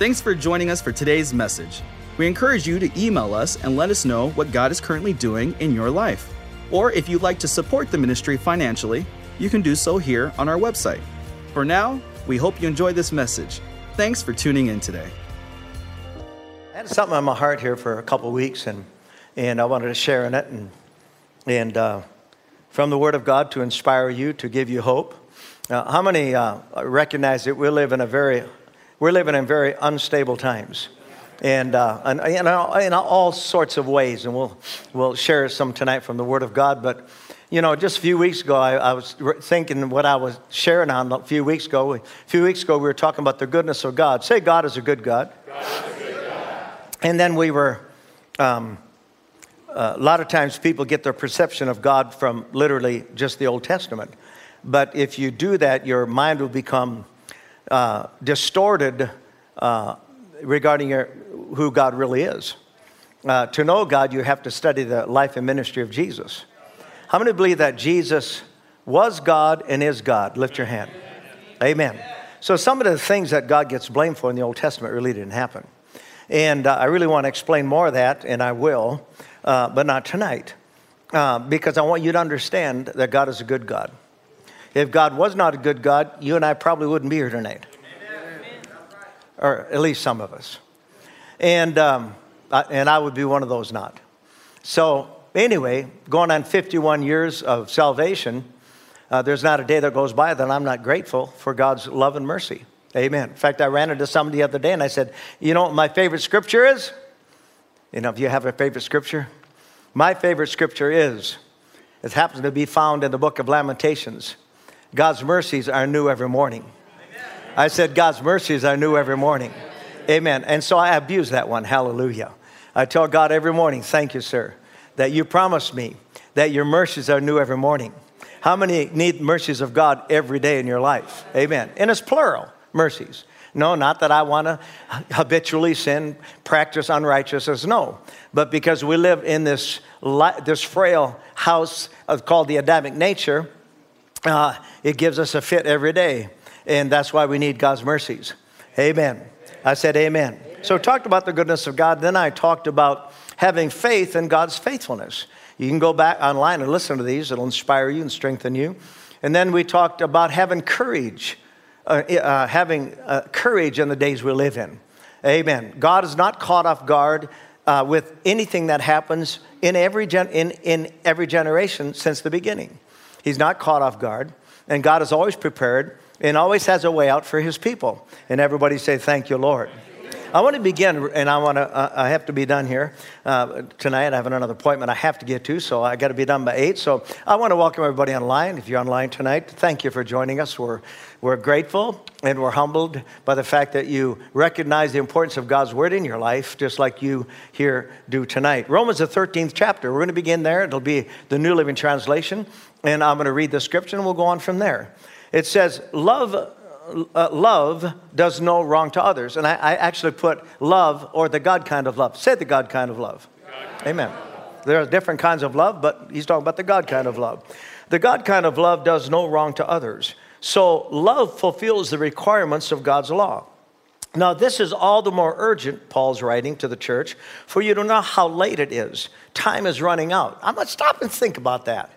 Thanks for joining us for today's message. We encourage you to email us and let us know what God is currently doing in your life. Or if you'd like to support the ministry financially, you can do so here on our website. For now, we hope you enjoy this message. Thanks for tuning in today. I had something on my heart here for a couple weeks, and, and I wanted to share in it, and, and uh, from the Word of God to inspire you, to give you hope. Uh, how many uh, recognize that we live in a very, we're living in very unstable times? And, uh, and in, all, in all sorts of ways, and we'll, we'll share some tonight from the Word of God. But, you know, just a few weeks ago, I, I was thinking what I was sharing on a few weeks ago. A few weeks ago, we were talking about the goodness of God. Say, God is a good God. God and then we were, um, uh, a lot of times people get their perception of God from literally just the Old Testament. But if you do that, your mind will become uh, distorted uh, regarding your, who God really is. Uh, to know God, you have to study the life and ministry of Jesus. How many believe that Jesus was God and is God? Lift your hand. Amen. So, some of the things that God gets blamed for in the Old Testament really didn't happen. And uh, I really want to explain more of that, and I will, uh, but not tonight, uh, because I want you to understand that God is a good God. If God was not a good God, you and I probably wouldn't be here tonight, or at least some of us. And, um, I, and I would be one of those not. So, anyway, going on 51 years of salvation, uh, there's not a day that goes by that I'm not grateful for God's love and mercy. Amen. In fact, I ran into somebody the other day and I said, You know what my favorite scripture is? You know, if you have a favorite scripture, my favorite scripture is, it happens to be found in the book of Lamentations. God's mercies are new every morning. I said, God's mercies are new every morning. Amen. And so I abuse that one. Hallelujah. I tell God every morning, Thank you, sir, that you promised me that your mercies are new every morning. How many need mercies of God every day in your life? Amen. And it's plural mercies. No, not that I want to habitually sin, practice unrighteousness. No, but because we live in this, this frail house called the Adamic nature, uh, it gives us a fit every day. And that's why we need God's mercies. Amen. I said amen. amen. So, talked about the goodness of God. Then I talked about having faith in God's faithfulness. You can go back online and listen to these, it'll inspire you and strengthen you. And then we talked about having courage uh, uh, having uh, courage in the days we live in. Amen. God is not caught off guard uh, with anything that happens in every, gen- in, in every generation since the beginning. He's not caught off guard, and God is always prepared and always has a way out for his people. And everybody say, Thank you, Lord. I want to begin, and I want to. Uh, I have to be done here uh, tonight. I have another appointment I have to get to, so I got to be done by eight. So I want to welcome everybody online. If you're online tonight, thank you for joining us. We're we're grateful and we're humbled by the fact that you recognize the importance of God's word in your life, just like you here do tonight. Romans, the 13th chapter. We're going to begin there. It'll be the New Living Translation, and I'm going to read the scripture, and we'll go on from there. It says, "Love." uh, love does no wrong to others. And I, I, actually put love or the God kind of love. Say the God kind of love. Amen. There are different kinds of love, but he's talking about the God kind of love. The God kind of love does no wrong to others. So love fulfills the requirements of God's law. Now, this is all the more urgent, Paul's writing to the church, for you to know how late it is. Time is running out. I'm going to stop and think about that.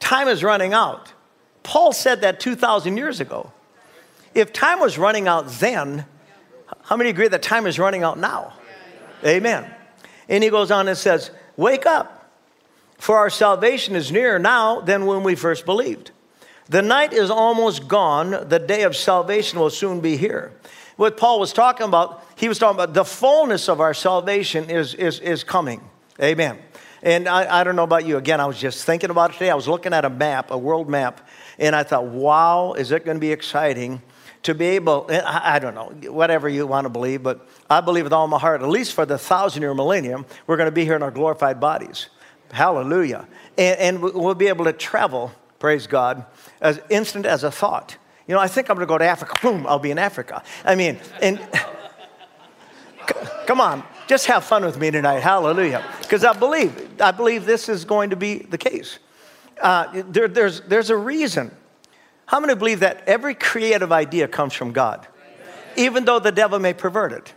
Time is running out. Paul said that 2,000 years ago. If time was running out then, how many agree that time is running out now? Amen. And he goes on and says, Wake up, for our salvation is nearer now than when we first believed. The night is almost gone, the day of salvation will soon be here. What Paul was talking about, he was talking about the fullness of our salvation is, is, is coming. Amen. And I, I don't know about you. Again, I was just thinking about it today. I was looking at a map, a world map, and I thought, wow, is it going to be exciting to be able, eh, I don't know, whatever you want to believe, but I believe with all my heart, at least for the thousand year millennium, we're going to be here in our glorified bodies. Hallelujah. And, and we'll be able to travel, praise God, as instant as a thought. You know, I think I'm going to go to Africa. Boom, I'll be in Africa. I mean, and come on, just have fun with me tonight. Hallelujah. Because I believe, I believe this is going to be the case. Uh, there, there's, there's a reason how many believe that every creative idea comes from God? even though the devil may pervert it.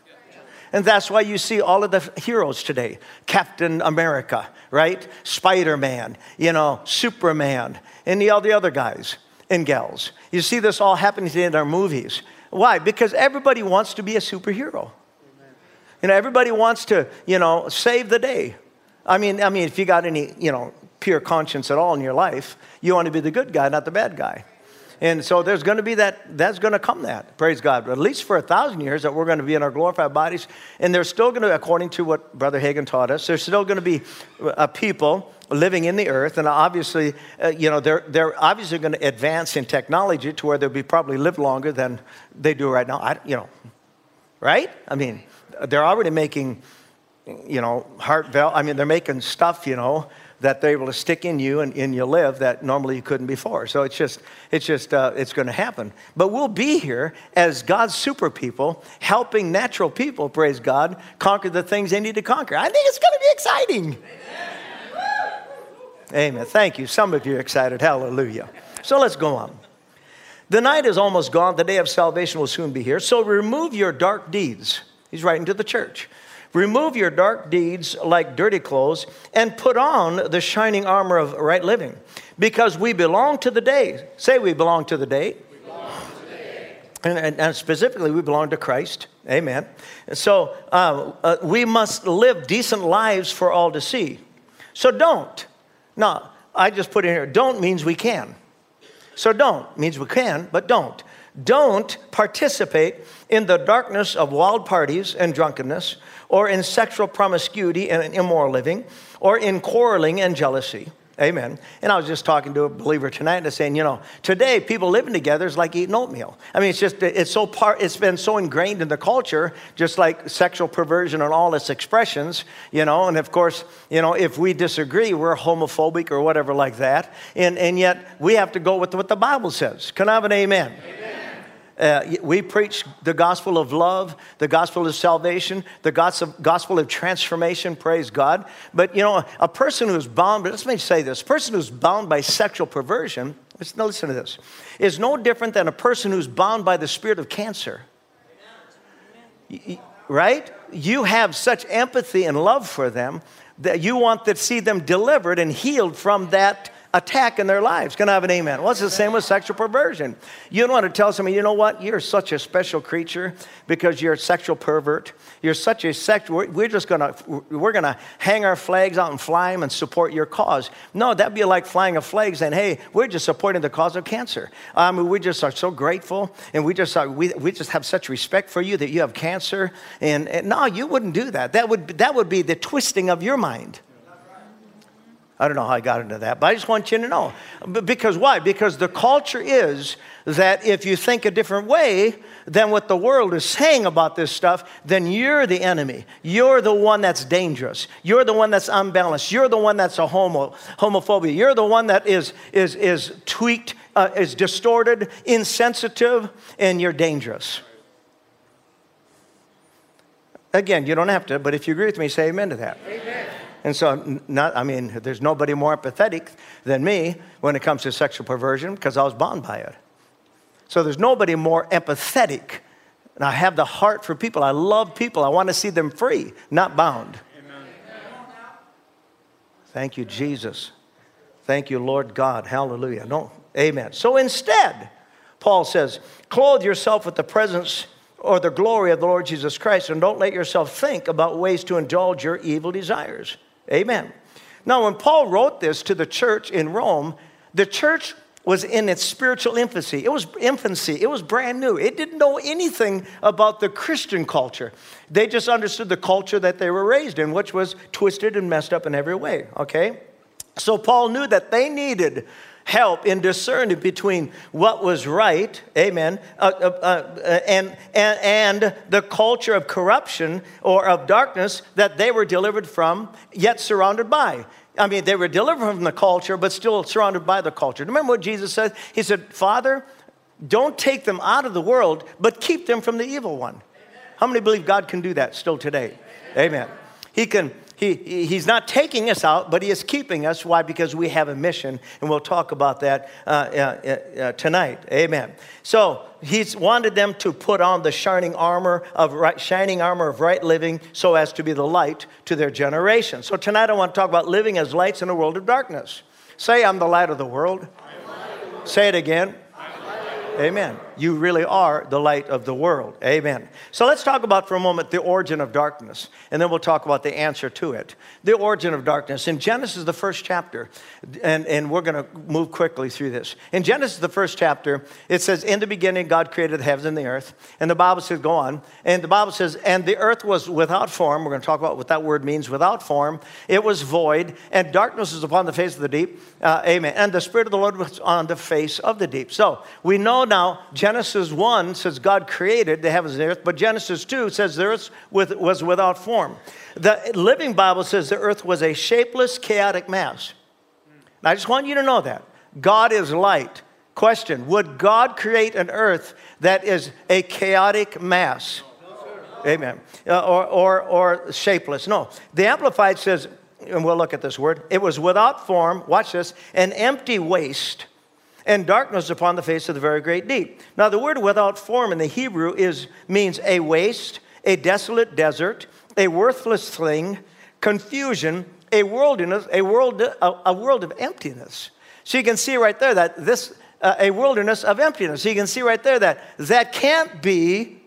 And that's why you see all of the heroes today Captain America, right? Spider Man, you know, Superman, and the, all the other guys and gals. You see this all happening in our movies. Why? Because everybody wants to be a superhero. You know, everybody wants to, you know, save the day. I mean, I mean, if you got any, you know, pure conscience at all in your life, you want to be the good guy, not the bad guy. And so there's going to be that, that's going to come that, praise God. At least for a thousand years that we're going to be in our glorified bodies. And there's still going to, according to what Brother Hagin taught us, there's still going to be a people living in the earth. And obviously, uh, you know, they're, they're obviously going to advance in technology to where they'll be probably live longer than they do right now. I, you know, right? I mean, they're already making, you know, heart valve. I mean, they're making stuff, you know, that they're able to stick in you and in you live that normally you couldn't before. So it's just, it's just, uh, it's going to happen. But we'll be here as God's super people, helping natural people, praise God, conquer the things they need to conquer. I think it's going to be exciting. Amen. Amen. Thank you. Some of you are excited. Hallelujah. So let's go on. The night is almost gone. The day of salvation will soon be here. So remove your dark deeds. He's writing to the church. Remove your dark deeds like dirty clothes and put on the shining armor of right living because we belong to the day. Say, we belong to the day. And, and, and, specifically, we belong to Christ. Amen. So uh, uh, we must live decent lives for all to see. So don't. Now, I just put in here, don't means we can. So don't means we can, but don't. Don't participate in the darkness of wild parties and drunkenness or in sexual promiscuity and immoral living, or in quarreling and jealousy. Amen. And I was just talking to a believer tonight and saying, you know, today people living together is like eating oatmeal. I mean, it's just, it's so part, it's been so ingrained in the culture, just like sexual perversion and all its expressions, you know, and of course, you know, if we disagree, we're homophobic or whatever like that. And, and yet we have to go with what the Bible says. Can I have an amen? amen. Uh, we preach the gospel of love, the gospel of salvation, the gospel of transformation, praise God. But you know, a person who's bound, let me say this a person who's bound by sexual perversion, listen, listen to this, is no different than a person who's bound by the spirit of cancer. Right? You have such empathy and love for them that you want to see them delivered and healed from that attack in their lives. Can I have an amen? Well, the same with sexual perversion? You don't want to tell somebody, you know what? You're such a special creature because you're a sexual pervert. You're such a sexual. We're just gonna we're gonna hang our flags out and fly them and support your cause. No, that'd be like flying a flag saying, hey, we're just supporting the cause of cancer. I mean, we just are so grateful and we just are, we, we just have such respect for you that you have cancer. And, and no, you wouldn't do that. That would that would be the twisting of your mind. I don't know how I got into that, but I just want you to know. Because why? Because the culture is that if you think a different way than what the world is saying about this stuff, then you're the enemy. You're the one that's dangerous. You're the one that's unbalanced. You're the one that's a homo, homophobia. You're the one that is, is, is tweaked, uh, is distorted, insensitive, and you're dangerous. Again, you don't have to, but if you agree with me, say amen to that. Amen. And so, not, I mean, there's nobody more empathetic than me when it comes to sexual perversion because I was bound by it. So there's nobody more empathetic. And I have the heart for people. I love people. I want to see them free, not bound. Amen. Thank you, Jesus. Thank you, Lord God. Hallelujah. No, amen. So instead, Paul says, clothe yourself with the presence or the glory of the Lord Jesus Christ, and don't let yourself think about ways to indulge your evil desires. Amen. Now, when Paul wrote this to the church in Rome, the church was in its spiritual infancy. It was infancy. It was brand new. It didn't know anything about the Christian culture. They just understood the culture that they were raised in, which was twisted and messed up in every way. Okay? So Paul knew that they needed help in discerning between what was right, amen, uh, uh, uh, and, and, and the culture of corruption or of darkness that they were delivered from, yet surrounded by. I mean, they were delivered from the culture, but still surrounded by the culture. Remember what Jesus said? He said, Father, don't take them out of the world, but keep them from the evil one. How many believe God can do that still today? Amen. He can he, he's not taking us out, but he is keeping us. Why? Because we have a mission, and we'll talk about that uh, uh, uh, tonight. Amen. So he's wanted them to put on the shining armor of right, shining armor of right living, so as to be the light to their generation. So tonight I want to talk about living as lights in a world of darkness. Say, I'm the light of the world. Of the world. Say it again. Amen. You really are the light of the world. Amen. So let's talk about for a moment the origin of darkness, and then we'll talk about the answer to it. The origin of darkness. In Genesis, the first chapter, and, and we're going to move quickly through this. In Genesis, the first chapter, it says, In the beginning, God created the heavens and the earth. And the Bible says, Go on. And the Bible says, And the earth was without form. We're going to talk about what that word means without form. It was void, and darkness was upon the face of the deep. Uh, amen. And the Spirit of the Lord was on the face of the deep. So we know now, 1 says God created the heavens and the earth, but Genesis 2 says the earth was without form. The Living Bible says the earth was a shapeless, chaotic mass. I just want you to know that. God is light. Question Would God create an earth that is a chaotic mass? Amen. Uh, or, or, or shapeless. No. The Amplified says, and we'll look at this word, it was without form, watch this, an empty waste and darkness upon the face of the very great deep. Now, the word without form in the Hebrew is, means a waste, a desolate desert, a worthless thing, confusion, a wilderness, a world, a, a world of emptiness. So you can see right there that this, uh, a wilderness of emptiness. So you can see right there that that can't be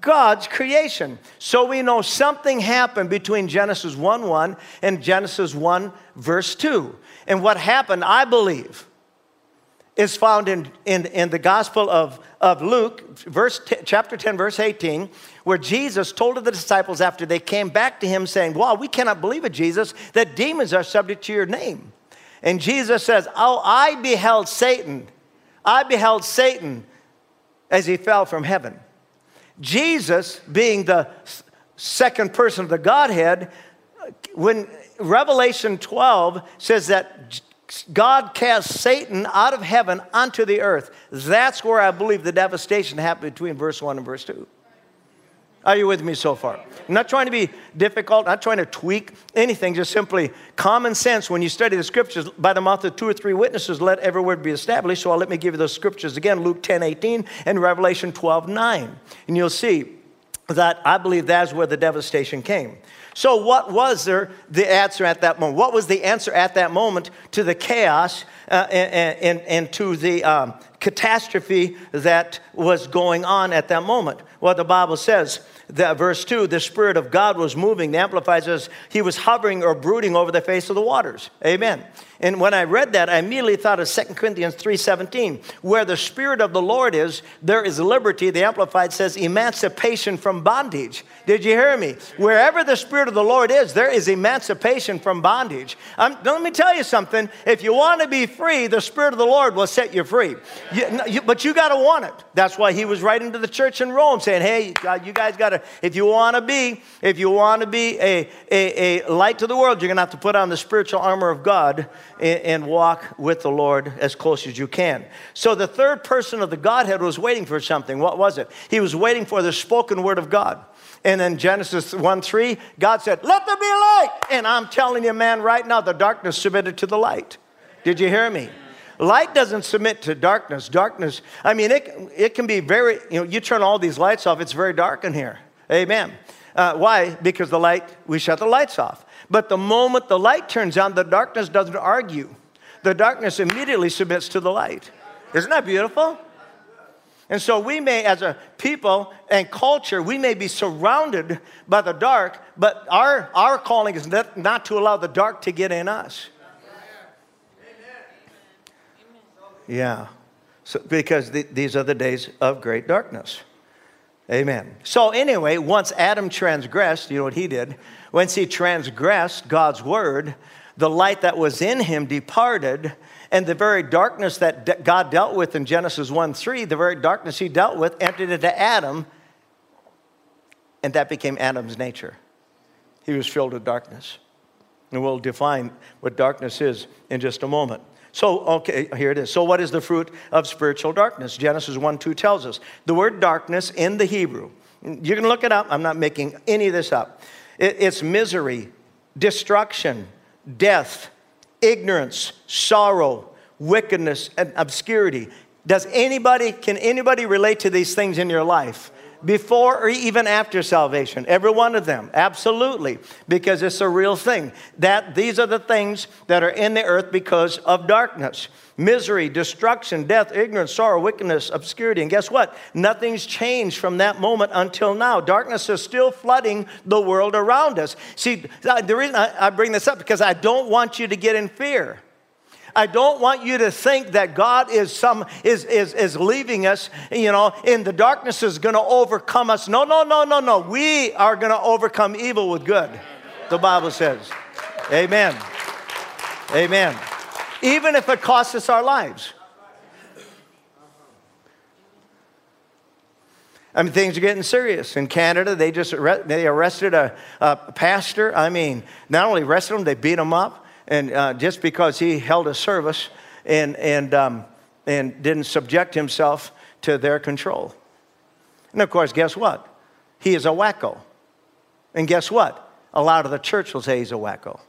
God's creation. So we know something happened between Genesis 1 1 and Genesis 1 verse 2. And what happened, I believe, is found in, in, in the Gospel of, of Luke, verse t- chapter 10, verse 18, where Jesus told the disciples after they came back to him saying, Wow, we cannot believe it, Jesus, that demons are subject to your name. And Jesus says, Oh, I beheld Satan. I beheld Satan as he fell from heaven. Jesus, being the second person of the Godhead, when Revelation 12 says that God cast Satan out of heaven onto the earth. That's where I believe the devastation happened between verse 1 and verse 2. Are you with me so far? I'm not trying to be difficult, not trying to tweak anything, just simply common sense. When you study the scriptures, by the mouth of two or three witnesses, let every word be established. So I'll let me give you those scriptures again Luke 10 18 and Revelation 12 9. And you'll see that I believe that's where the devastation came. So, what was there the answer at that moment? What was the answer at that moment to the chaos uh, and, and, and, to the um, catastrophe that was going on at that moment? Well, the Bible says that verse 2 the spirit of god was moving. The amplified says he was hovering or brooding over the face of the waters. Amen. And when i read that i immediately thought of 2 corinthians 3.17 where the spirit of the lord is there is liberty. The amplified says emancipation from bondage. Did you hear me? Wherever the spirit of the lord is there is emancipation from bondage. Um, let me tell you something. If you want to be free the spirit of the lord will set you free you, you, but you got to want it that's why he was writing to the church in rome saying hey you guys got to if you want to be, if you want to be a, a, a, light to the world, you're going to have to put on the spiritual armor of God and, and walk with the Lord as close as you can. So the third person of the Godhead was waiting for something. What was it? He was waiting for the spoken word of God. And then Genesis 1 3, God said, Let there be light. And I'm telling you, man, right now, the darkness submitted to the light. Did you hear me? Light doesn't submit to darkness. Darkness, I mean, it, it can be very, you know, you turn all these lights off, it's very dark in here. Amen. Uh, why? Because the light, we shut the lights off. But the moment the light turns on, the darkness doesn't argue. The darkness immediately submits to the light. Isn't that beautiful? And so we may, as a people and culture, we may be surrounded by the dark, but our, our calling is not, not to allow the dark to get in us. Yeah. So, because the, these are the days of great darkness. Amen. So, anyway, once Adam transgressed, you know what he did? Once he transgressed God's word, the light that was in him departed, and the very darkness that God dealt with in Genesis 1 3, the very darkness he dealt with, entered into Adam, and that became Adam's nature. He was filled with darkness. And we'll define what darkness is in just a moment. So, okay, here it is. So, what is the fruit of spiritual darkness? Genesis 1 2 tells us. The word darkness in the Hebrew, you can look it up. I'm not making any of this up. It's misery, destruction, death, ignorance, sorrow, wickedness, and obscurity. Does anybody, can anybody relate to these things in your life? Before or even after salvation? Every one of them, absolutely, because it's a real thing. That these are the things that are in the earth because of darkness misery, destruction, death, ignorance, sorrow, wickedness, obscurity. And guess what? Nothing's changed from that moment until now. Darkness is still flooding the world around us. See, the reason I bring this up because I don't want you to get in fear. I don't want you to think that God is some is is is leaving us, you know, in the darkness is going to overcome us. No, no, no, no, no. We are going to overcome evil with good. The Bible says. Amen. Amen. Even if it costs us our lives. I mean, things are getting serious. In Canada, they just they arrested a, a pastor. I mean, not only arrested him, they beat him up and uh, just because he held a service and, and, um, and didn't subject himself to their control. And of course, guess what? He is a wacko. And guess what? A lot of the church will say he's a wacko.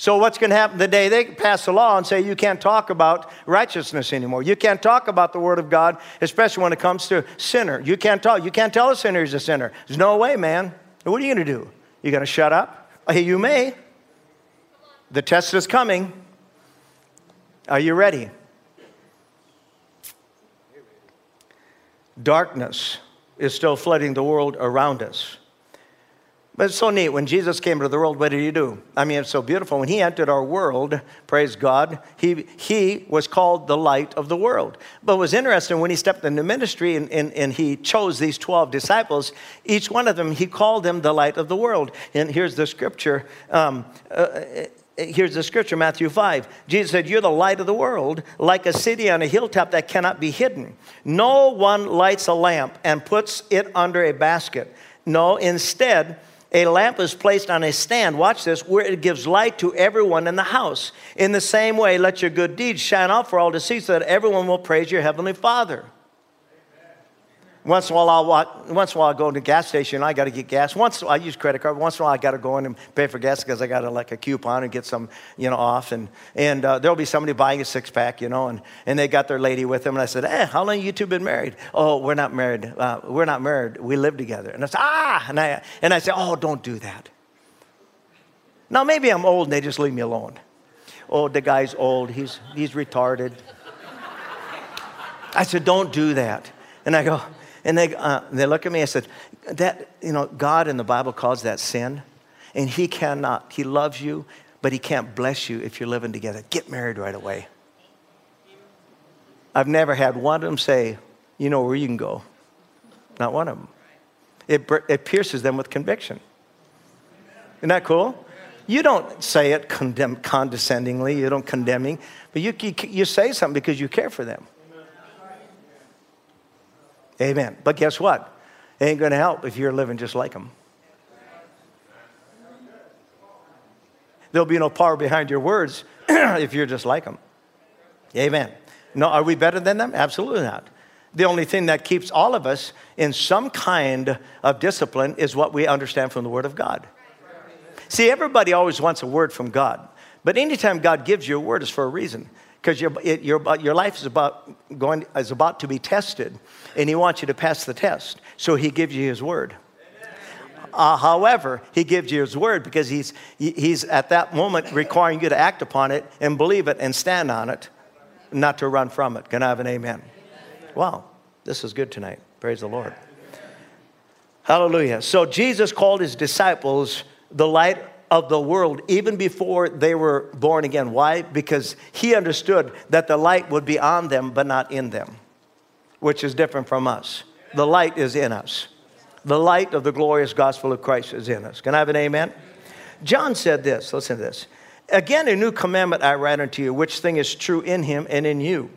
So, what's going to happen the day they pass a law and say you can't talk about righteousness anymore? You can't talk about the Word of God, especially when it comes to sinner. You can't talk. You can't tell a sinner he's a sinner. There's no way, man. What are you going to do? You going to shut up? Hey, you may. The test is coming. Are you ready? Darkness is still flooding the world around us. But it's so neat. When Jesus came into the world, what did he do? I mean, it's so beautiful. When he entered our world, praise God, he, he was called the light of the world. But was interesting when he stepped into ministry and, and, and he chose these 12 disciples, each one of them, he called them the light of the world. And here's the scripture. Um, uh, here's the scripture matthew 5 jesus said you're the light of the world like a city on a hilltop that cannot be hidden no one lights a lamp and puts it under a basket no instead a lamp is placed on a stand, watch this, where it gives light to everyone in the house. In the same way, let your good deeds shine out for all to see so that everyone will praise your heavenly Father. Once in a while, I'll walk, once in a while, I go to the gas station. I got to get gas. Once I use credit card. Once in a while, I got to go in and pay for gas because I got like a coupon and get some, you know, off. And and uh, there'll be somebody buying a six pack, you know, and, and they got their lady with them. And I said, "Hey, how long you two been married?" "Oh, we're not married. Uh, we're not married. We live together." And I said, "Ah," and I and I said, "Oh, don't do that." Now maybe I'm old and they just leave me alone. Oh, the guy's old. He's he's retarded. I said, "Don't do that." And I go. And they, uh, they look at me and said, that, you know, God in the Bible calls that sin. And he cannot, he loves you, but he can't bless you if you're living together. Get married right away. I've never had one of them say, you know where you can go. Not one of them. It, it pierces them with conviction. Isn't that cool? You don't say it condemn, condescendingly, you don't condemning, but you, you, you say something because you care for them. Amen. But guess what? It ain't going to help if you're living just like them. There'll be no power behind your words if you're just like them. Amen. No, are we better than them? Absolutely not. The only thing that keeps all of us in some kind of discipline is what we understand from the Word of God. See, everybody always wants a word from God. But anytime God gives you a word, it's for a reason because your, your, your life is about, going, is about to be tested, and He wants you to pass the test. So He gives you His word. Uh, however, He gives you His word because he's, he's at that moment requiring you to act upon it and believe it and stand on it, not to run from it. Can I have an amen? Wow, this is good tonight. Praise the Lord. Hallelujah. So Jesus called His disciples the light of the world even before they were born again. Why? Because he understood that the light would be on them but not in them, which is different from us. The light is in us. The light of the glorious gospel of Christ is in us. Can I have an amen? John said this, listen to this. Again, a new commandment I write unto you, which thing is true in him and in you.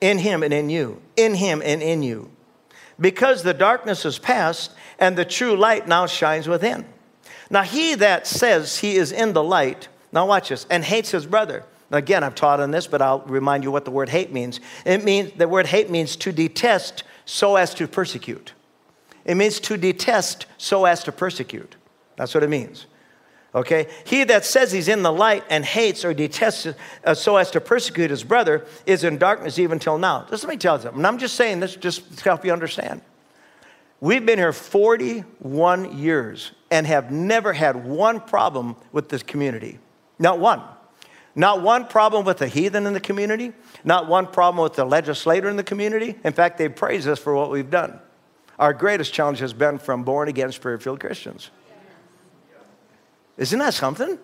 In him and in you. In him and in you. Because the darkness is past and the true light now shines within. Now, he that says he is in the light, now watch this, and hates his brother. Now, again, I've taught on this, but I'll remind you what the word hate means. It means the word hate means to detest so as to persecute. It means to detest so as to persecute. That's what it means. Okay? He that says he's in the light and hates or detests uh, so as to persecute his brother is in darkness even till now. Just let me tell you something. I'm just saying this just to help you understand. We've been here 41 years and have never had one problem with this community. Not one. Not one problem with the heathen in the community. Not one problem with the legislator in the community. In fact, they praise us for what we've done. Our greatest challenge has been from born again, spirit filled Christians. Isn't that something?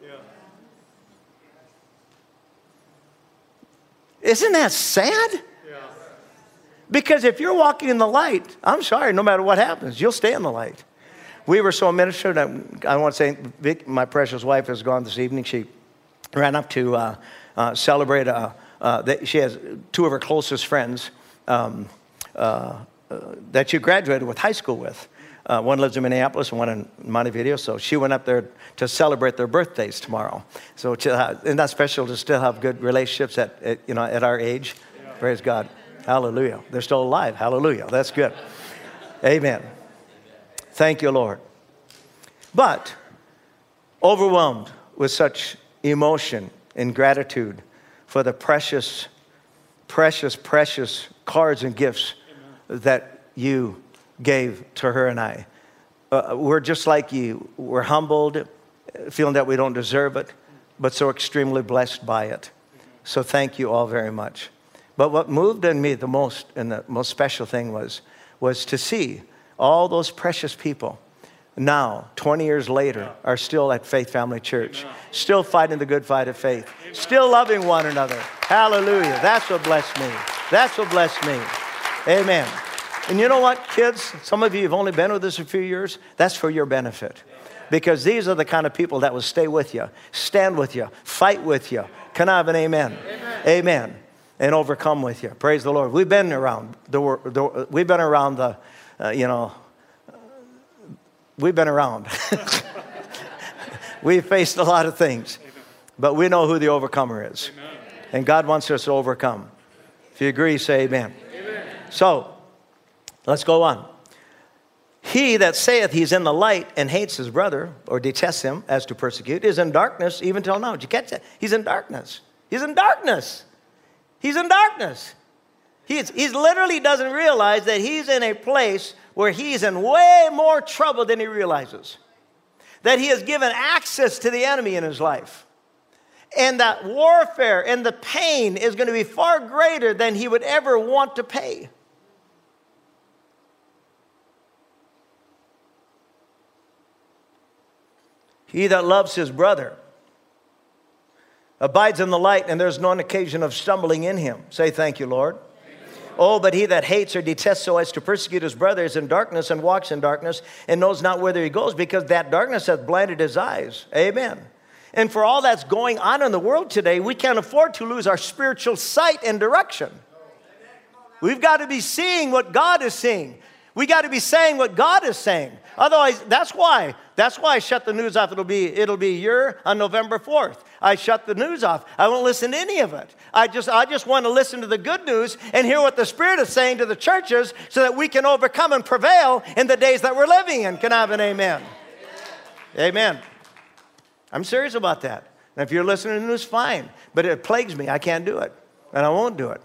Isn't that sad? Because if you're walking in the light, I'm sorry, no matter what happens, you'll stay in the light. We were so ministered. I want to say, Vic, my precious wife has gone this evening. She ran up to uh, uh, celebrate. A, uh, she has two of her closest friends um, uh, uh, that she graduated with high school with. Uh, one lives in Minneapolis and one in Montevideo. So she went up there to celebrate their birthdays tomorrow. So isn't that special to still have good relationships at, at you know at our age? Yeah. Praise God. Hallelujah. They're still alive. Hallelujah. That's good. Amen. Thank you, Lord. But overwhelmed with such emotion and gratitude for the precious, precious, precious cards and gifts that you gave to her and I. Uh, we're just like you. We're humbled, feeling that we don't deserve it, but so extremely blessed by it. So thank you all very much. But what moved in me the most and the most special thing was, was to see all those precious people now, 20 years later, are still at Faith Family Church, still fighting the good fight of faith, still loving one another. Hallelujah. That's what blessed me. That's what blessed me. Amen. And you know what, kids? Some of you have only been with us a few years. That's for your benefit. Because these are the kind of people that will stay with you, stand with you, fight with you. Can I have an amen? Amen. amen. And overcome with you. Praise the Lord. We've been around the, the we've been around the, uh, you know, we've been around. we've faced a lot of things, but we know who the overcomer is. Amen. And God wants us to overcome. If you agree, say amen. amen. So, let's go on. He that saith he's in the light and hates his brother or detests him as to persecute is in darkness even till now. Did you catch that? He's in darkness. He's in darkness. He's in darkness. He's, literally doesn't realize that he's in a place where he's in way more trouble than he realizes. That he has given access to the enemy in his life. And that warfare and the pain is going to be far greater than he would ever want to pay. He that loves his brother abides in the light, and there's no occasion of stumbling in him. Say, Thank you, Lord. Oh, but he that hates or detests so as to persecute his brother is in darkness and walks in darkness and knows not whither he goes because that darkness hath blinded his eyes. Amen. And for all that's going on in the world today, we can't afford to lose our spiritual sight and direction. We've got to be seeing what God is seeing. We got to be saying what God is saying. Otherwise, that's why. That's why I shut the news off. It'll be it'll be year on November 4th. I shut the news off. I won't listen to any of it. I just, I just want to listen to the good news and hear what the Spirit is saying to the churches so that we can overcome and prevail in the days that we're living in. Can I have an amen? Amen. I'm serious about that. And if you're listening to the news, fine. But it plagues me. I can't do it. And I won't do it.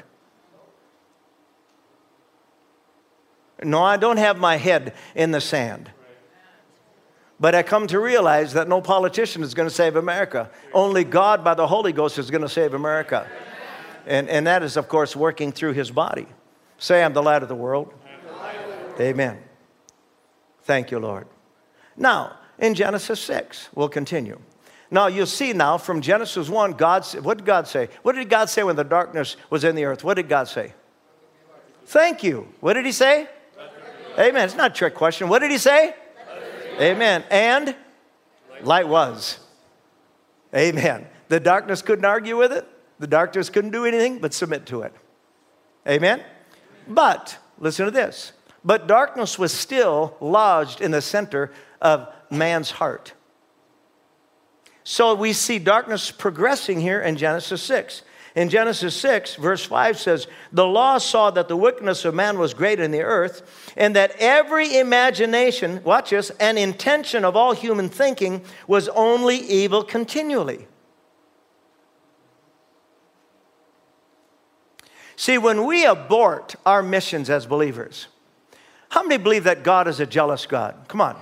No, I don't have my head in the sand. But I come to realize that no politician is going to save America. Only God, by the Holy Ghost, is going to save America. And, and that is, of course, working through his body. Say, I'm the light of the world. Amen. Thank you, Lord. Now, in Genesis 6, we'll continue. Now, you'll see now from Genesis 1, God, said, what did God say? What did God say when the darkness was in the earth? What did God say? Thank you. What did he say? Amen. It's not a trick question. What did he say? Amen. And light was. Amen. The darkness couldn't argue with it. The darkness couldn't do anything but submit to it. Amen. But listen to this. But darkness was still lodged in the center of man's heart. So we see darkness progressing here in Genesis 6. In Genesis 6, verse 5 says, The law saw that the wickedness of man was great in the earth, and that every imagination, watch this, and intention of all human thinking was only evil continually. See, when we abort our missions as believers, how many believe that God is a jealous God? Come on.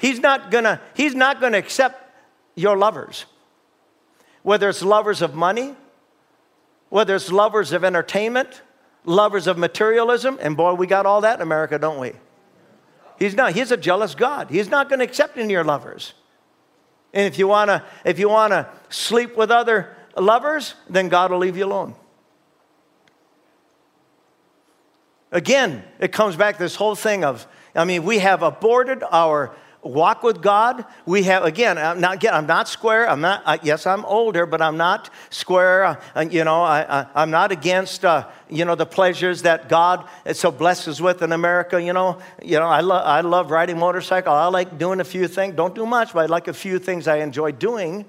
He's not gonna, he's not gonna accept your lovers. Whether it's lovers of money, whether it's lovers of entertainment, lovers of materialism, and boy, we got all that in America, don't we? He's not, he's a jealous God. He's not going to accept any of your lovers. And if you want to if you want to sleep with other lovers, then God will leave you alone. Again, it comes back to this whole thing of I mean, we have aborted our walk with God. We have, again, I'm not, again, I'm not square. I'm not, I, yes, I'm older, but I'm not square. Uh, you know, I, am not against, uh, you know, the pleasures that God so blesses with in America. You know, you know I, lo- I love riding motorcycle. I like doing a few things. Don't do much, but I like a few things I enjoy doing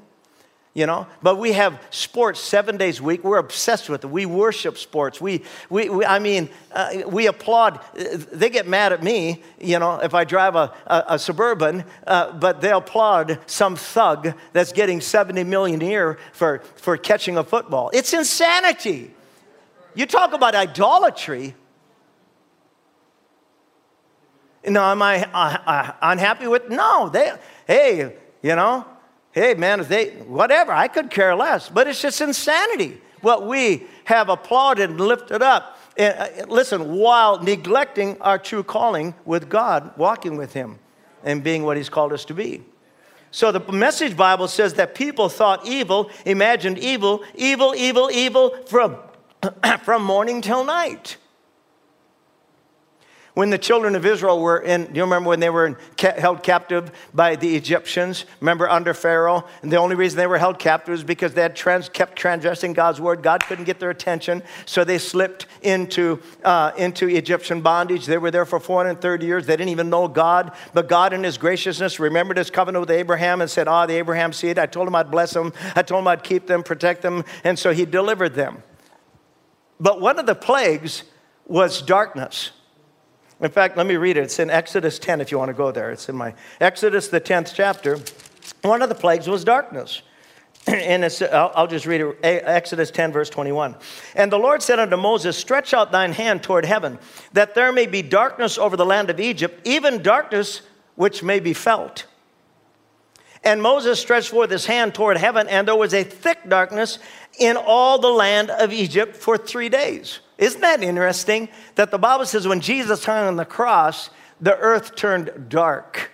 you know? But we have sports seven days a week. We're obsessed with it. We worship sports. We, we, we i mean uh, we applaud. They get mad at me you know if i drive a, a, a suburban uh, but they applaud some thug that's getting 70 million a year for, for catching a football. It's insanity. You talk about idolatry. Now am i uh, uh unhappy with no they hey you know hey, man, if they, whatever, I could care less. But it's just insanity what we have applauded and lifted up. And, uh, listen, while neglecting our true calling with God, walking with Him, and being what He's called us to be. So the message Bible says that people thought evil, imagined evil, evil, evil, evil from, from morning till night when the children of Israel were in, do you remember when they were in, held captive by the Egyptians? Remember under Pharaoh? And the only reason they were held captive was because they had trans, kept transgressing God's word. God couldn't get their attention, so they slipped into, uh, into Egyptian bondage. They were there for 430 years. They didn't even know God, but God, in His graciousness, remembered His covenant with Abraham and said, Ah, the Abraham seed, I told him I'd bless them, I told him I'd keep them, protect them, and so He delivered them. But one of the plagues was darkness. In fact, let me read it. It's in Exodus 10 if you want to go there. It's in my Exodus, the 10th chapter. One of the plagues was darkness. and I'll, I'll just read it Exodus 10, verse 21. And the Lord said unto Moses, Stretch out thine hand toward heaven, that there may be darkness over the land of Egypt, even darkness which may be felt. And Moses stretched forth his hand toward heaven, and there was a thick darkness in all the land of Egypt for three days. Isn't that interesting that the Bible says when Jesus hung on the cross, the earth turned dark?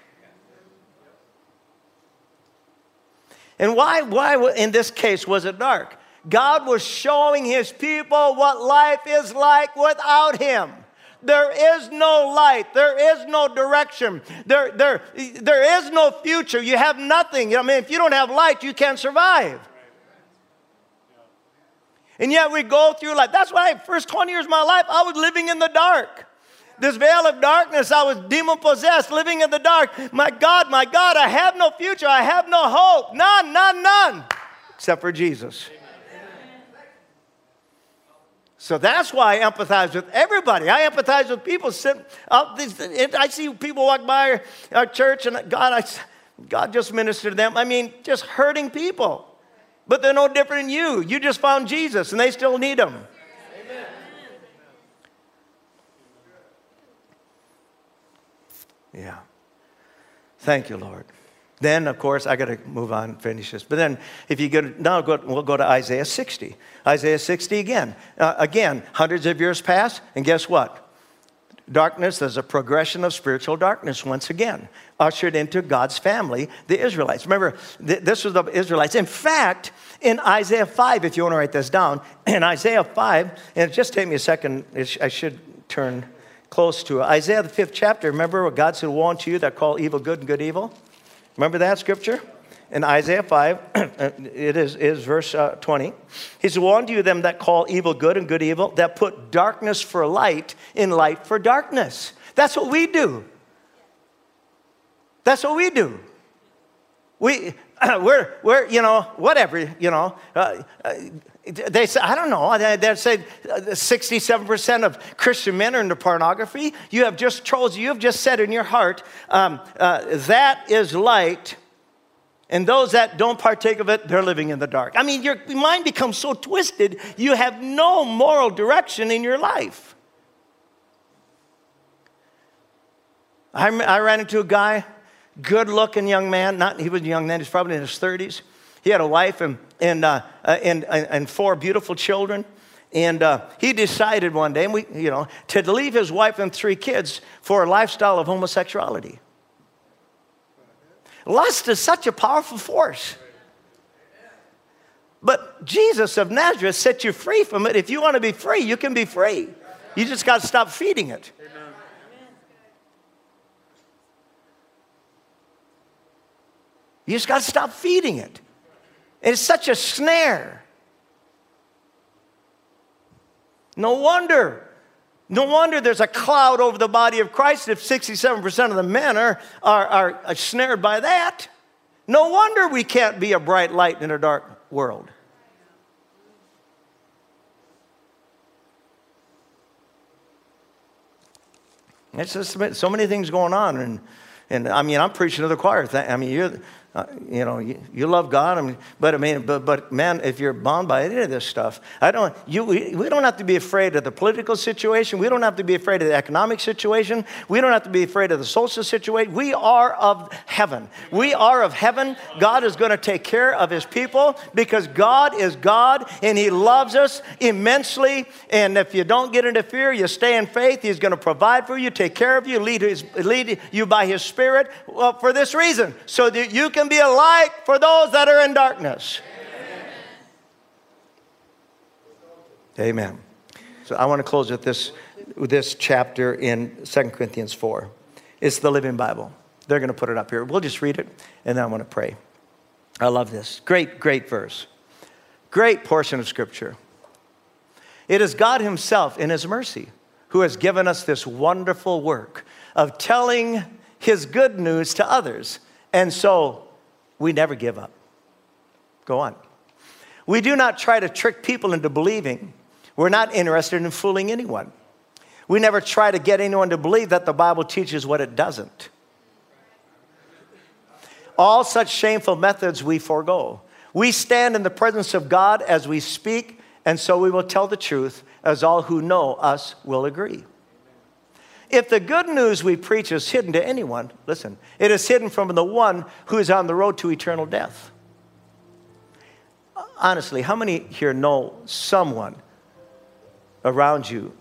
And why, why in this case was it dark? God was showing his people what life is like without him. There is no light. There is no direction. There, there, there is no future. You have nothing. I mean, if you don't have light, you can't survive. And yet we go through life. That's why, first 20 years of my life, I was living in the dark. This veil of darkness, I was demon possessed, living in the dark. My God, my God, I have no future. I have no hope. None, none, none, except for Jesus. So that's why I empathize with everybody. I empathize with people I see people walk by our church, and God, I, God just ministered to them. I mean, just hurting people. But they're no different than you. You just found Jesus and they still need him. Amen. Yeah. Thank you, Lord. Then, of course, I got to move on and finish this. But then, if you go now, go, we'll go to Isaiah 60. Isaiah 60 again. Uh, again, hundreds of years pass, and guess what? Darkness, there's a progression of spiritual darkness once again, ushered into God's family, the Israelites. Remember, th- this was the Israelites. In fact, in Isaiah 5, if you want to write this down, in Isaiah 5, and just take me a second, I should turn close to it. Isaiah, the fifth chapter, remember what God said, Woe unto you that call evil good and good evil? Remember that scripture? in Isaiah 5, it is, is verse uh, 20. He said, Woe unto you them that call evil good and good evil, that put darkness for light in light for darkness. That's what we do. That's what we do. We, we're, we're, you know, whatever, you know. Uh, uh, they say, I don't know, they, they say 67% of Christian men are into pornography. You have just chosen, you have just said in your heart, um, uh, that is light. And those that don't partake of it, they're living in the dark. I mean, your mind becomes so twisted, you have no moral direction in your life. I, I ran into a guy, good looking young man. Not, he was young then, he's probably in his 30s. He had a wife and, and, uh, uh and, and four beautiful children. And uh, he decided one day, and we, you know, to leave his wife and three kids for a lifestyle of homosexuality. Lust is such a powerful force. But Jesus of Nazareth set you free from it. If you want to be free, you can be free. You just got to stop feeding it. You just got to stop feeding it. It's such a snare. No wonder. No wonder there's a cloud over the body of Christ if 67% of the men are, are, are snared by that. No wonder we can't be a bright light in a dark world. It's just so many things going on. And, and I mean, I'm preaching to the choir. I mean, you're, uh, you know, you, you, love God, but I mean, but, but man, if you're bound by any of this stuff, I don't, you, we, we don't have to be afraid of the political situation. We don't have to be afraid of the economic situation. We don't have to be afraid of the social situation. We are of heaven. We are of heaven. God is going to take care of his people because God is God and he loves us immensely. And if you don't get into fear, you stay in faith, he's going to provide for you, take care of you, lead, his, lead you by his spirit well, for this reason, so that you can can be a light for those that are in darkness. Amen. So I want to close with this, with this chapter in 2 Corinthians 4. It's the Living Bible. They're going to put it up here. We'll just read it, and then I want to pray. I love this. Great, great verse. Great portion of Scripture. It is God Himself, in His mercy, who has given us this wonderful work of telling His good news to others. And so we never give up. Go on. We do not try to trick people into believing. We're not interested in fooling anyone. We never try to get anyone to believe that the Bible teaches what it doesn't. All such shameful methods we forego. We stand in the presence of God as we speak, and so we will tell the truth, as all who know us will agree. If the good news we preach is hidden to anyone, listen, it is hidden from the one who is on the road to eternal death. Honestly, how many here know someone around you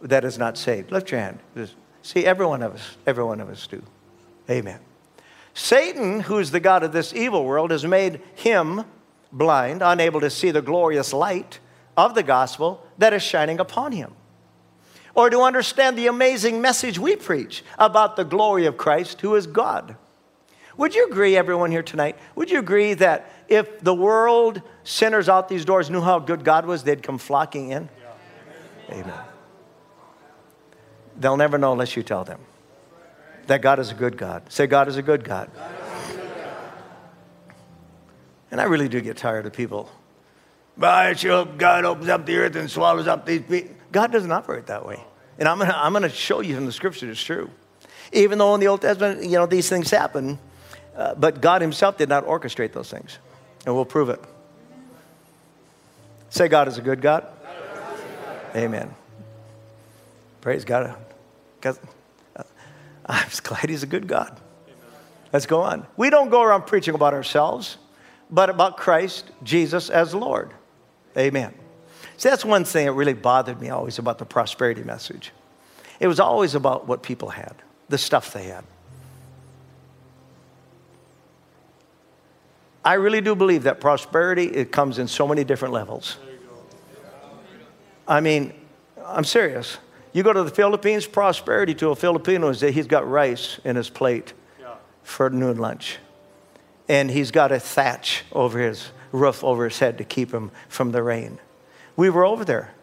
that is not saved? Lift your hand. See, every one of us, every one of us do. Amen. Satan, who is the God of this evil world, has made him blind, unable to see the glorious light of the gospel that is shining upon him or to understand the amazing message we preach about the glory of Christ, who is God. Would you agree, everyone here tonight? Would you agree that if the world, sinners out these doors, knew how good God was, they'd come flocking in? Yeah. Amen. They'll never know unless you tell them that God is a good God. Say, God is a good God. And I really do get tired of people. But I sure God opens up the earth and swallows up these people. God doesn't operate that way. And I'm gonna, I'm gonna show you from the scripture it's true. Even though in the Old Testament, you know, these things happen, uh, but God himself did not orchestrate those things. And we'll prove it. Say God is a good God. Amen. Praise God. God. Uh, I'm glad he's a good God. Let's go on. We don't go around preaching about ourselves, but about Christ, Jesus as Lord. Amen. See, that's one thing that really bothered me always about the prosperity message. It was always about what people had, the stuff they had. I really do believe that prosperity it comes in so many different levels. I mean, I'm serious. You go to the Philippines, prosperity to a Filipino is that he's got rice in his plate for noon lunch. And he's got a thatch over his roof over his head to keep him from the rain. We were over there.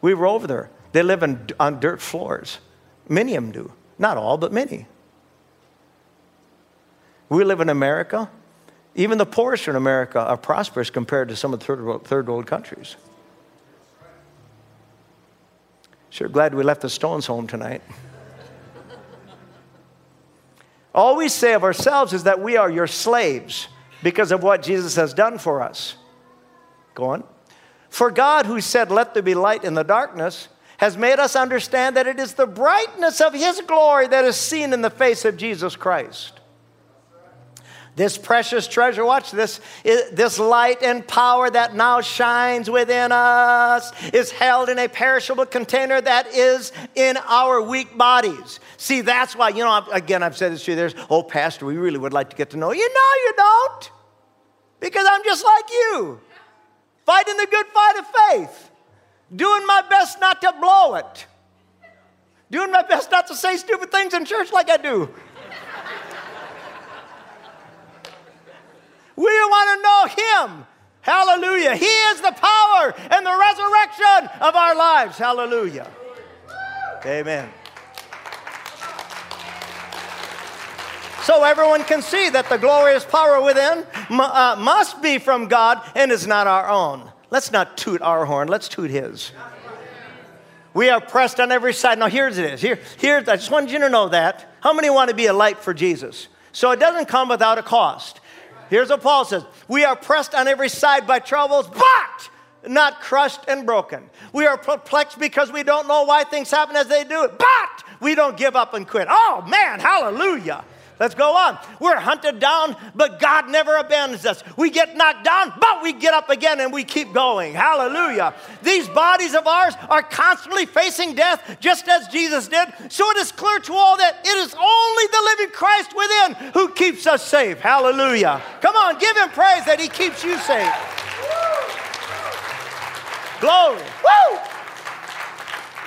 We were over there. They live in, on dirt floors. Many of them do. Not all, but many. We live in America, Even the poorest in America are prosperous compared to some of the third world, third world countries. Sure glad we left the Stones home tonight. All we say of ourselves is that we are your slaves because of what Jesus has done for us. Go on. For God, who said, Let there be light in the darkness, has made us understand that it is the brightness of His glory that is seen in the face of Jesus Christ. This precious treasure, watch this, this light and power that now shines within us is held in a perishable container that is in our weak bodies. See, that's why, you know, again, I've said this to you, there's, oh, Pastor, we really would like to get to know you. No, you don't, because I'm just like you, fighting the good fight of faith, doing my best not to blow it, doing my best not to say stupid things in church like I do. We want to know Him. Hallelujah. He is the power and the resurrection of our lives. Hallelujah. Amen. So everyone can see that the glorious power within uh, must be from God and is not our own. Let's not toot our horn, let's toot His. We are pressed on every side. Now, here's it is. Here, here's, I just wanted you to know that. How many want to be a light for Jesus? So it doesn't come without a cost. Here's what Paul says We are pressed on every side by troubles, but not crushed and broken. We are perplexed because we don't know why things happen as they do, but we don't give up and quit. Oh man, hallelujah. Let's go on. We're hunted down, but God never abandons us. We get knocked down, but we get up again and we keep going. Hallelujah. These bodies of ours are constantly facing death, just as Jesus did. So it is clear to all that it is only the living Christ within who keeps us safe. Hallelujah. Come on, give him praise that he keeps you safe. Glory. Woo!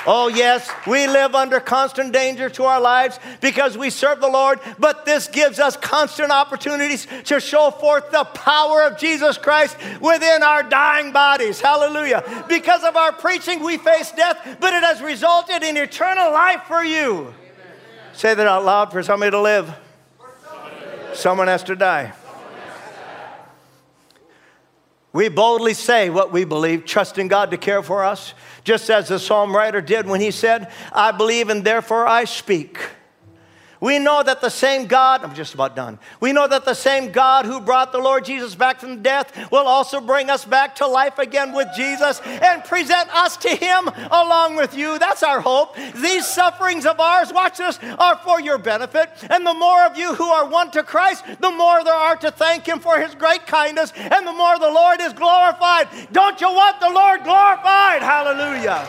Oh, yes, we live under constant danger to our lives because we serve the Lord, but this gives us constant opportunities to show forth the power of Jesus Christ within our dying bodies. Hallelujah. Because of our preaching, we face death, but it has resulted in eternal life for you. Amen. Say that out loud for somebody to live. Someone has to die. We boldly say what we believe, trusting God to care for us just as the psalm writer did when he said, I believe and therefore I speak. We know that the same God, I'm just about done. We know that the same God who brought the Lord Jesus back from death will also bring us back to life again with Jesus and present us to Him along with you. That's our hope. These sufferings of ours, watch this, are for your benefit. And the more of you who are won to Christ, the more there are to thank Him for His great kindness, and the more the Lord is glorified. Don't you want the Lord glorified? Hallelujah.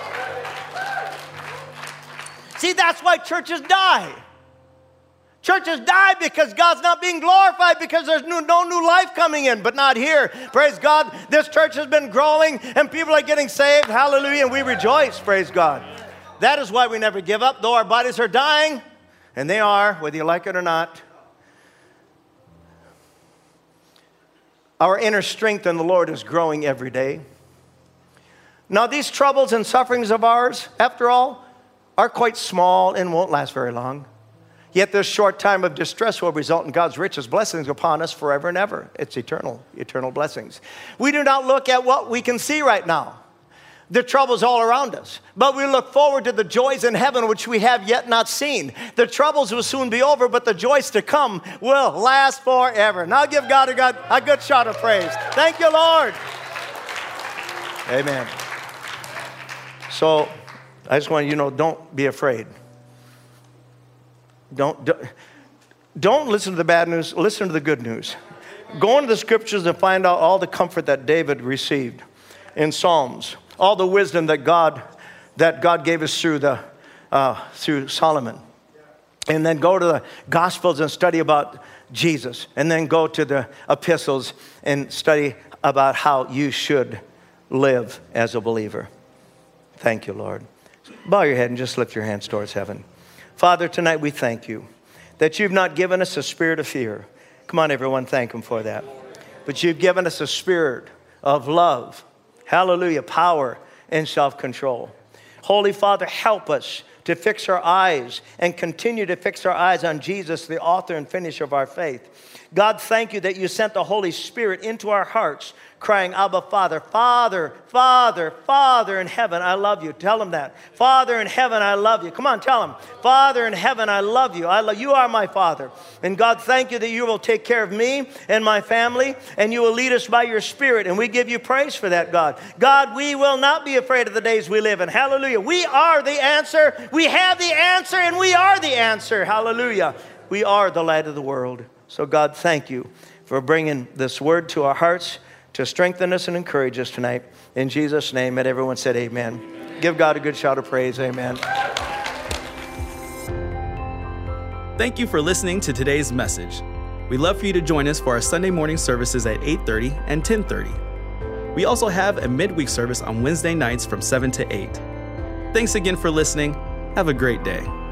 See, that's why churches die. Churches die because God's not being glorified because there's no, no new life coming in, but not here. Praise God. This church has been growing and people are getting saved. Hallelujah. And we rejoice. Praise God. That is why we never give up, though our bodies are dying, and they are, whether you like it or not. Our inner strength in the Lord is growing every day. Now, these troubles and sufferings of ours, after all, are quite small and won't last very long. Yet this short time of distress will result in God's richest blessings upon us forever and ever. It's eternal, eternal blessings. We do not look at what we can see right now. The troubles all around us. But we look forward to the joys in heaven which we have yet not seen. The troubles will soon be over, but the joys to come will last forever. Now give God a good, a good shot of praise. Thank you, Lord. Amen. So I just want you to know don't be afraid. Don't, don't, listen to the bad news, listen to the good news. Go into the scriptures and find out all the comfort that David received in Psalms, all the wisdom that God, that God gave us through, the, uh, through Solomon. And then go to the Gospels and study about Jesus. And then go to the epistles and study about how you should live as a believer. Thank you, Lord. Bow your head and just lift your hands towards heaven. Father, tonight we thank you that you've not given us a spirit of fear. Come on, everyone, thank Him for that. But you've given us a spirit of love, hallelujah, power, and self control. Holy Father, help us to fix our eyes and continue to fix our eyes on Jesus, the author and finisher of our faith. God, thank you that you sent the Holy Spirit into our hearts, crying, Abba, Father, Father, Father, Father in heaven, I love you. Tell him that. Father in heaven, I love you. Come on, tell him. Father in heaven, I love you. I love you are my Father. And God, thank you that you will take care of me and my family, and you will lead us by your Spirit. And we give you praise for that, God. God, we will not be afraid of the days we live in. Hallelujah. We are the answer. We have the answer, and we are the answer. Hallelujah. We are the light of the world. So, God, thank you for bringing this word to our hearts to strengthen us and encourage us tonight. In Jesus' name, and everyone said, Amen. Give God a good shout of praise. Amen. Thank you for listening to today's message. We'd love for you to join us for our Sunday morning services at 8:30 and 10:30. We also have a midweek service on Wednesday nights from 7 to 8. Thanks again for listening. Have a great day.